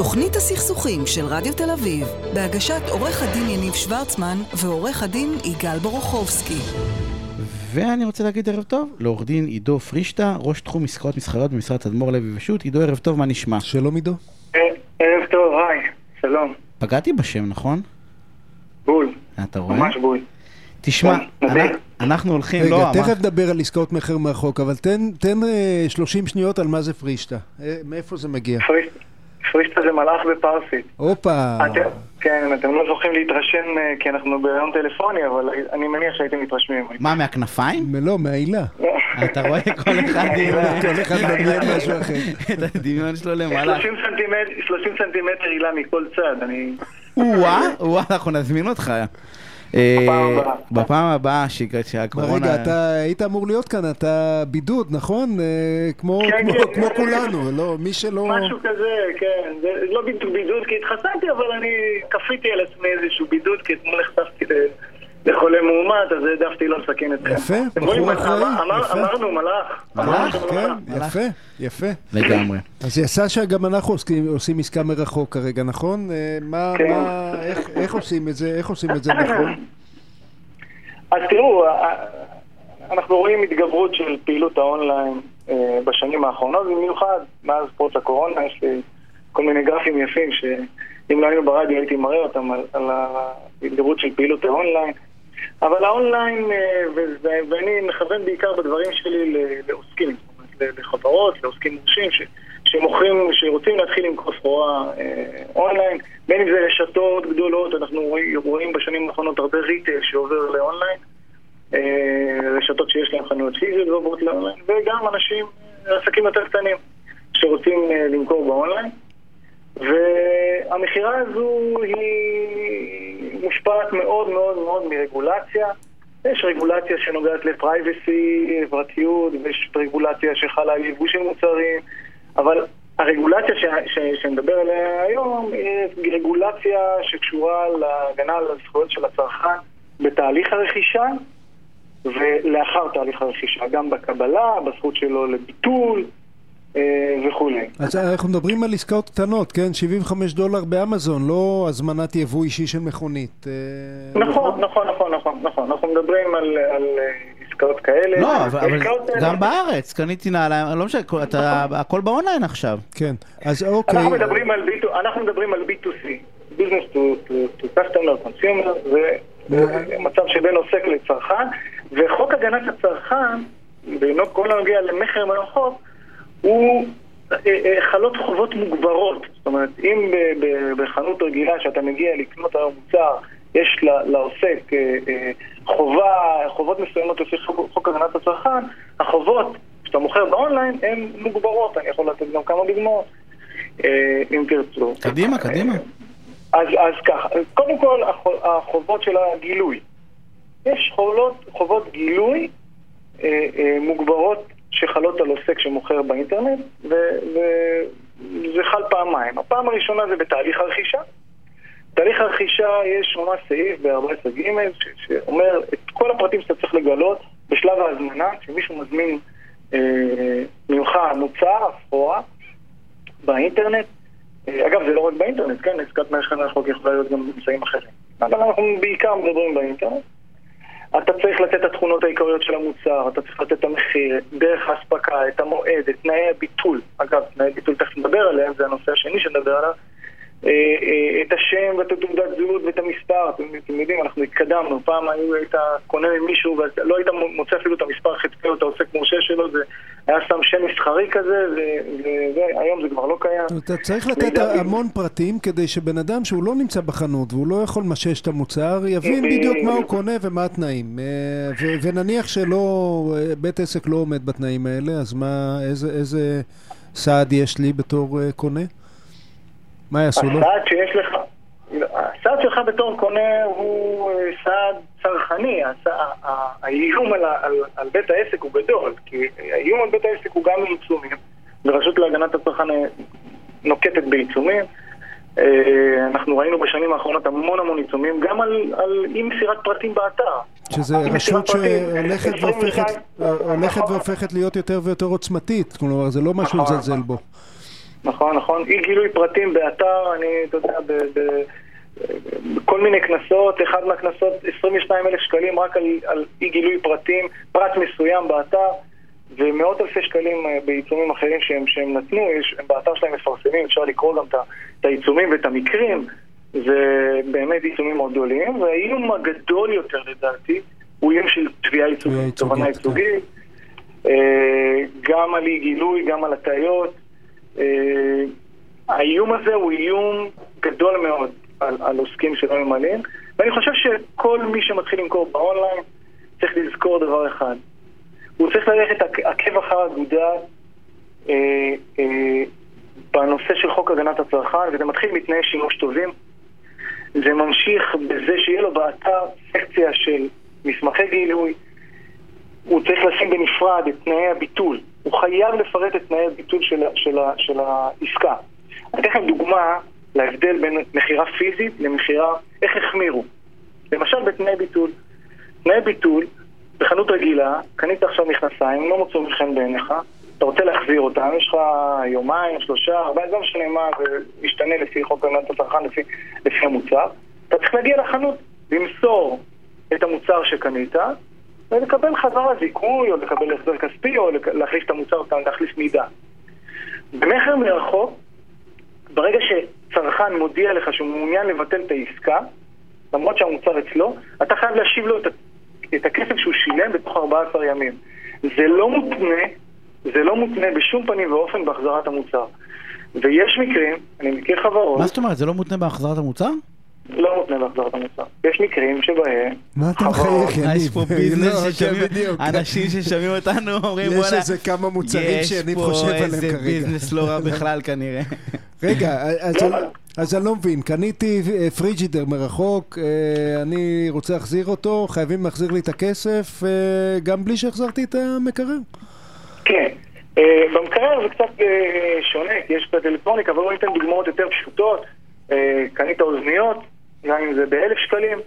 תוכנית הסכסוכים של רדיו תל אביב, בהגשת עורך הדין יניב שוורצמן ועורך הדין יגאל בורוכובסקי. ואני רוצה להגיד ערב טוב לעורך דין עידו פרישטה, ראש תחום עסקאות מסחריות במשרד תדמור לוי ושות'. עידו, ערב טוב, מה נשמע? שלום עידו. ערב טוב, היי, שלום. פגעתי בשם, נכון? בול, אתה רואה? ממש בול. תשמע, כן, אנחנו הולכים, רגע, לא, תכף אמר- נדבר על עסקאות מכר מרחוק, אבל תן- תן אה, 30 שניות על מה זה פרישטה. אה, מאיפה זה מגיע? פריסט- פריסטה זה מלאך בפרסית. הופה. כן, אתם לא זוכים להתרשם אה, כי אנחנו בהיריון טלפוני, אבל אני מניח שהייתם מתרשמים. מה, מהכנפיים? לא, מהעילה. אתה רואה כל אחד כל אחד מדמיין משהו אחר. את הדמיון שלו למעלה. 30 סנטימטר- 30 סנטימטר הילה מכל צד, אני... או-אה, או-אה, אנחנו נזמין אותך. אה, בפעם הבאה. שהקורונה... רגע, אתה היית אמור להיות כאן, אתה בידוד, נכון? אה, כמו כן, כמו- כן. כמו כולנו, לא, מי שלא... משהו כזה, כן. זה לא בדיוק בידוד כי התחסנתי, אבל אני כפיתי על עצמי איזשהו בידוד, כי אתמול נחשפתי ל- לחולה מאומת, אז העדפתי לא לסכן את זה. יפה, בחור אחראי, יפה. אמרנו, מלאך. מלאך, כן. יפה, יפה. לגמרי. אז יצא שגם אנחנו עושים עסקה מרחוק כרגע, נכון? אה, מה, כן. מה, איך, עושים את זה, איך עושים את זה נכון? אז תראו, ה- אנחנו רואים התגברות של פעילות האונליין אה, בשנים האחרונות, במיוחד מאז פרוץ הקורונה, יש לי כל מיני גרפים יפים שאם לא היינו ברדיו הייתי מראה אותם על, על ההתגברות של פעילות האונליין. אבל האונליין, אה, ואני מכוון בעיקר בדברים שלי לעוסקים, לחברות, לעוסקים מורשים, שמוכרים, שרוצים להתחיל למכור סחורה אה, אונליין, בין אם זה רשתות גדולות, אנחנו רואים, בשנים האחרונות הרבה retail שעובר לאונליין, אה, רשתות שיש להן חנויות פיזיות ועוברות לאונליין, וגם אנשים, אה, עסקים יותר קטנים, שרוצים למכור באונליין. והמכירה הזו היא מושפעת מאוד מאוד מאוד מרגולציה. יש רגולציה שנוגעת ל privacy, פרטיות, ויש רגולציה שחלה על יבוא של מוצרים, אבל הרגולציה ש, ש, שנדבר עליה היום היא רגולציה שקשורה להגנה על הזכויות של הצרכן בתהליך הרכישה ולאחר תהליך הרכישה, גם בקבלה, בזכות שלו לביטול וכולי. אז אנחנו מדברים על עסקאות קטנות, כן? 75 דולר באמזון, לא הזמנת יבוא אישי של מכונית. אה, נכון, נכון, נכון, נכון, נכון. אנחנו מדברים על, על אה, עסקאות כאלה. לא, אבל אבל עסקאות, אה, גם בארץ, קניתי נעליים, לא משנה, אתה- הכל באונליין עכשיו. כן, אז אוקיי. אנחנו מדברים על B2, אנחנו מדברים על B2C, business to, to, to customer, consumer, זה מצב שבין עוסק לצרכן, וחוק הגנת הצרכן, בינו כל הנוגע למכר מרחוק, הוא אה, אה, חלות חובות מוגברות. זאת אומרת, אם בחנות רגילה שאתה מגיע לקנות היום מוצר, יש לעוסק אה, חובה, חובות מסוימות לפי חוק, הגנת הצרכן, החובות שאתה מוכר באונליין הן מוגברות, אני יכול לתת גם כמה דוגמאות, אם תרצו. קדימה, קדימה. אז, אז ככה, קודם כל החו- החובות של הגילוי. יש חובות, חובות גילוי אה, אה, מוגברות שחלות על עוסק שמוכר באינטרנט, וזה חל פעמיים. הפעם הראשונה זה בתהליך הרכישה. בתהליך הרכישה יש ממש סעיף ב-14ג ש- שאומר את כל הפרטים שאתה צריך לגלות בשלב ההזמנה, כשמישהו מזמין אה, ממך מוצר, סחורה, באינטרנט. אה, אגב, זה לא רק באינטרנט, כן? עסקת מכר מרחוק יכולה להיות גם באמצעים אחרים. אבל אנחנו בעיקר מדברים באינטרנט. אתה צריך לתת את התכונות העיקריות של המוצר, אתה צריך לתת את המחיר, את דרך האספקה, את המועד, את תנאי הביטול. אגב, תנאי ביטול תכף נדבר עליהם, זה הנושא השני שנדבר עליו. אה, אה, את השם ואת התעודת זהות ואת המספר, אתם, אתם יודעים, אנחנו התקדמנו, פעם היית קונה ממישהו ולא היית מוצא אפילו את המספר חצי או את העוסק מורשה שלו, זה היה שם שם מסחרי כזה, והיום זה כבר לא קיים. אתה צריך לתת המון פרטים כדי שבן אדם שהוא לא נמצא בחנות והוא לא יכול למשש את המוצר, יבין בדיוק מה הוא. קונה ומה התנאים. אה, ונניח שלא, אה, בית עסק לא עומד בתנאים האלה, אז מה, איזה- סעד יש לי בתור אה, קונה? מה יעשו לו? הסעד שיש לך, הסעד שלך בתור קונה הוא צרכני, האיום על, על, על בית העסק הוא גדול, כי האיום על בית העסק הוא גם עיצומים, ורשות להגנת הצרכן אה, נוקטת בעיצומים. אה, אנחנו ראינו בשנים האחרונות המון המון עיצומים, גם על, על אי מסירת פרטים באתר. שזה רשות שהולכת 22, והופכת, הולכת נכון. והופכת להיות יותר ויותר עוצמתית, כלומר זה לא משהו נכון. לזלזל בו. נכון, נכון. אי גילוי פרטים באתר, אני, אתה יודע, בכל מיני קנסות, אחד מהקנסות 22 אלף שקלים רק על, על אי גילוי פרטים, פרט מסוים באתר, ומאות אלפי שקלים אה, בעיצומים אחרים שהם, שהם נתנו, יש, הם באתר שלהם מפרסמים, אפשר לקרוא גם את העיצומים ואת המקרים, זה באמת עיצומים מאוד גדולים, והאיום הגדול יותר לדעתי הוא איום של תביעה ייצוגית, תובנה כן. ייצוגית, אה, גם על אי גילוי, גם על הטעיות. אה, האיום הזה הוא איום גדול מאוד על, על עוסקים שלא ממלאים, ואני חושב שכל מי שמתחיל למכור באונליין צריך לזכור דבר אחד. הוא צריך ללכת עקב אחר אגודה אה, אה, בנושא של חוק הגנת הצרכן, וזה מתחיל מתנאי שימוש טובים. זה ממשיך בזה שיהיה לו באתר סקציה של מסמכי גילוי. הוא צריך לשים בנפרד את תנאי הביטול. הוא חייב לפרט את תנאי הביטול של, של, של העסקה. אני אתן לכם דוגמה להבדל בין מכירה פיזית למכירה, איך החמירו. למשל בתנאי ביטול. תנאי ביטול, בחנות רגילה, קנית עכשיו מכנסיים, לא מוצאו חן בעיניך, אתה רוצה להחזיר אותם, יש לך יומיים, שלושה, ארבעה, לא משנה מה, זה משתנה לפי חוק הגנת הצרכן, לפי, לפי המוצר. אתה צריך להגיע לחנות, למסור את המוצר שקנית, ולקבל חזרה זיכוי, או לקבל החזר כספי, או להחליף את המוצר, להחליף מידה. במכר מרחוק, ברגע שצרכן מודיע לך שהוא מעוניין לבטל את העסקה, למרות שהמוצר אצלו, אתה חייב להשיב לו את, את הכסף שהוא שילם בתוך 14 ימים. זה לא מותנה, זה לא מותנה בשום פנים ואופן בהחזרת המוצר. ויש מקרים, אני מכיר חברות... מה זאת אומרת? זה לא מותנה בהחזרת המוצר? לא מותנה בהחזרת המוצר. יש מקרים שבהם... מה אתה מחייך, יניב? יש פה ביזנס לא, ששומעים, אנשים ששומעים אותנו אומרים וואלה, יש איזה כמה מוצרים שאני חושב עליהם כרגע. יש פה איזה ביזנס לא רע בכלל כנראה. רגע, אז אני לא מבין, קניתי אה, פריג'ידר מרחוק, אה, אני רוצה להחזיר אותו, חייבים להחזיר לי את הכסף, אה, גם בלי שהחזרתי את המקרר. כן. במקרר זה קצת שונה, כי יש את הטלפוניקה, אבל בואו ניתן דוגמאות יותר פשוטות. קנית אוזניות, גם אם זה באלף שקלים,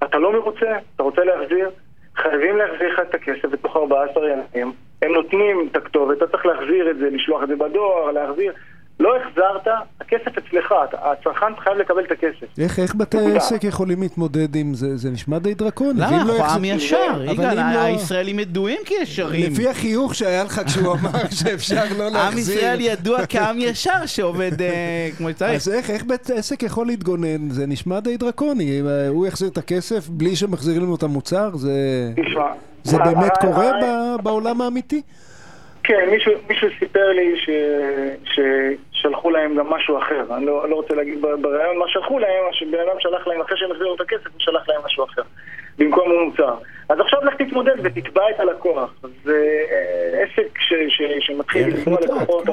ואתה לא מרוצה, אתה רוצה להחזיר, חייבים להחזיר לך את הכסף בתוך 14 ימים. הם נותנים את הכתובת, אתה צריך להחזיר את זה, לשלוח את זה בדואר, להחזיר. לא החזרת, הכסף אצלך, הצרכן חייב לקבל את הכסף. איך, איך בתי עסק יכולים להתמודד עם זה? זה נשמע די דרקוני. למה? אנחנו לא עם ישר. יגאל, לא... הישראלים ידועים כישרים. לפי החיוך שהיה לך כשהוא אמר שאפשר לא להחזיר. עם ישראל ידוע כעם ישר שעובד אה, כמו שצריך. אז איך, איך בית עסק יכול להתגונן? זה נשמע די דרקוני. הוא יחזיר את הכסף בלי שמחזירים לנו את המוצר? זה, זה באמת קורה בעולם האמיתי? כן, מישהו, מישהו סיפר לי ש, ששלחו להם גם משהו אחר. אני לא, לא רוצה להגיד בריאיון מה שלחו להם, שבן אדם שלח להם, אחרי שהם החזירו את הכסף, הוא שלח להם משהו אחר, במקום המוצר. אז עכשיו לך תתמודד ותתבע את הלקוח. זה אה, עסק ש, ש, שמתחיל לתבוע לקוחות כן.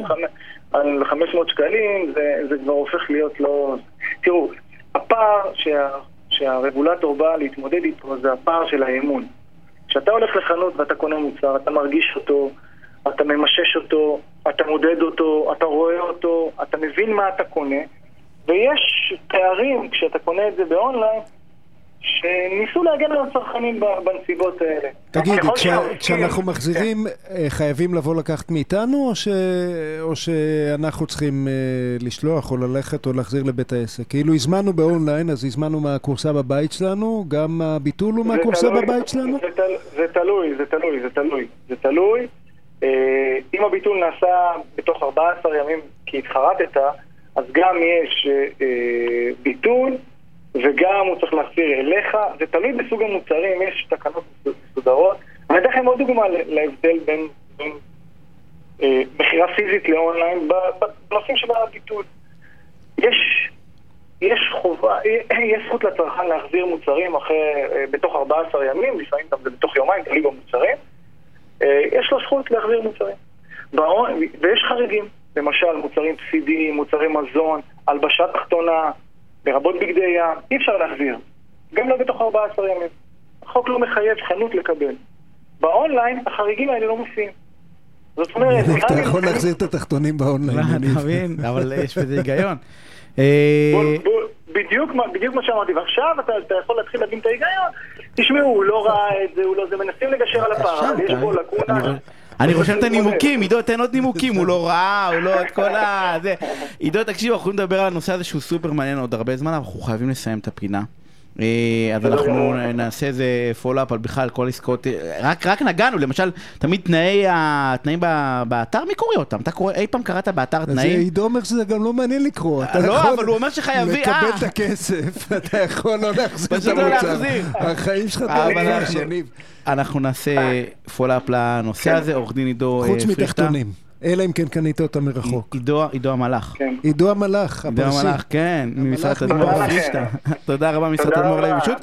על 500 שקלים, זה, זה כבר הופך להיות לא... תראו, הפער שה, שהרגולטור בא להתמודד איתו זה הפער של האמון. כשאתה הולך לחנות ואתה קונה מוצר, אתה מרגיש אותו, אתה ממשש אותו, אתה מודד אותו, אתה רואה אותו, אתה מבין מה אתה קונה, ויש פערים. כשאתה קונה את זה באונליין, שניסו להגן על הצרכנים בנסיבות האלה. תגיד, כשאנחנו מחזירים, כן. אה, חייבים לבוא לקחת מאיתנו, או, ש, או שאנחנו צריכים uh, לשלוח או ללכת או להחזיר לבית העסק? כאילו הזמנו באונליין, אז הזמנו מהקורסה בבית שלנו, גם הביטול הוא מהקורסה בבית שלנו? זה, תל, זה תלוי, זה תלוי, זה תלוי. זה תלוי. אה, אם הביטול נעשה בתוך 14 ימים כי התחרטת, אז גם יש אה, ביטול וגם הוא צריך להחזיר אליך, זה תלוי בסוג המוצרים, יש תקנות מסודרות. אני אתן לכם עוד דוגמה להבדל בין, בין אה, מכירה פיזית לאונליין בנושאים של הביטול. יש, יש חובה, יש זכות לצרכן להחזיר מוצרים אחרי, בתוך 14 ימים, לפעמים גם זה בתוך יומיים, תלוי במוצרים. אה, יש לו זכות להחזיר מוצרים. ויש חריגים, למשל מוצרים צידיים, מוצרי מזון, הלבשה תחתונה, לרבות בגדי ים, אי אפשר להחזיר. גם לא בתוך 14 ימים. החוק לא מחייב חנות לקבל. באונליין החריגים האלה לא מופיעים. זאת אומרת... אתה יכול להחזיר את התחתונים באונליין. אתה מבין? אבל יש בזה היגיון. אה, בדיוק, בדיוק מה שאמרתי, ועכשיו אתה, אתה יכול להתחיל להבין את ההיגיון. תשמעו, הוא לא ראה את זה, הוא לא זה, מנסים לגשר על הפער, יש פה לקונה. אני רושם את הנימוקים, עידו, תן עוד נימוקים, הוא לא ראה, הוא לא את כל ה... זה. עידו, תקשיב, אנחנו יכולים לדבר על הנושא הזה שהוא סופר מעניין עוד הרבה זמן, אנחנו חייבים לסיים את הפינה. אה, אז אנחנו נעשה איזה follow-up על בכלל כל עסקאות, אה, רק, רק נגענו, למשל, תמיד תנאי התנאים באתר, מי קורא אותם? אתה קורא, אי פעם קראת באתר אז תנאים? עידו אומר שזה גם לא מעניין לקרוא. אתה לא, אבל הוא אומר שחייבים, לקבל אה. את הכסף, אתה יכול לא להחזיר את לא המוצר. החיים שלך טובים, אנחנו- נעשה follow-up לנושא הזה, עורך דין עידו אה, חוץ. מתחתונים. אלא אם כן קנית אותם מרחוק. עידו, עידו המלאך. כן. עידו המלאך, עידו הפרסי. המלאך, כן, ממשרד תדמור תודה רבה, משרד תדמור ושות'.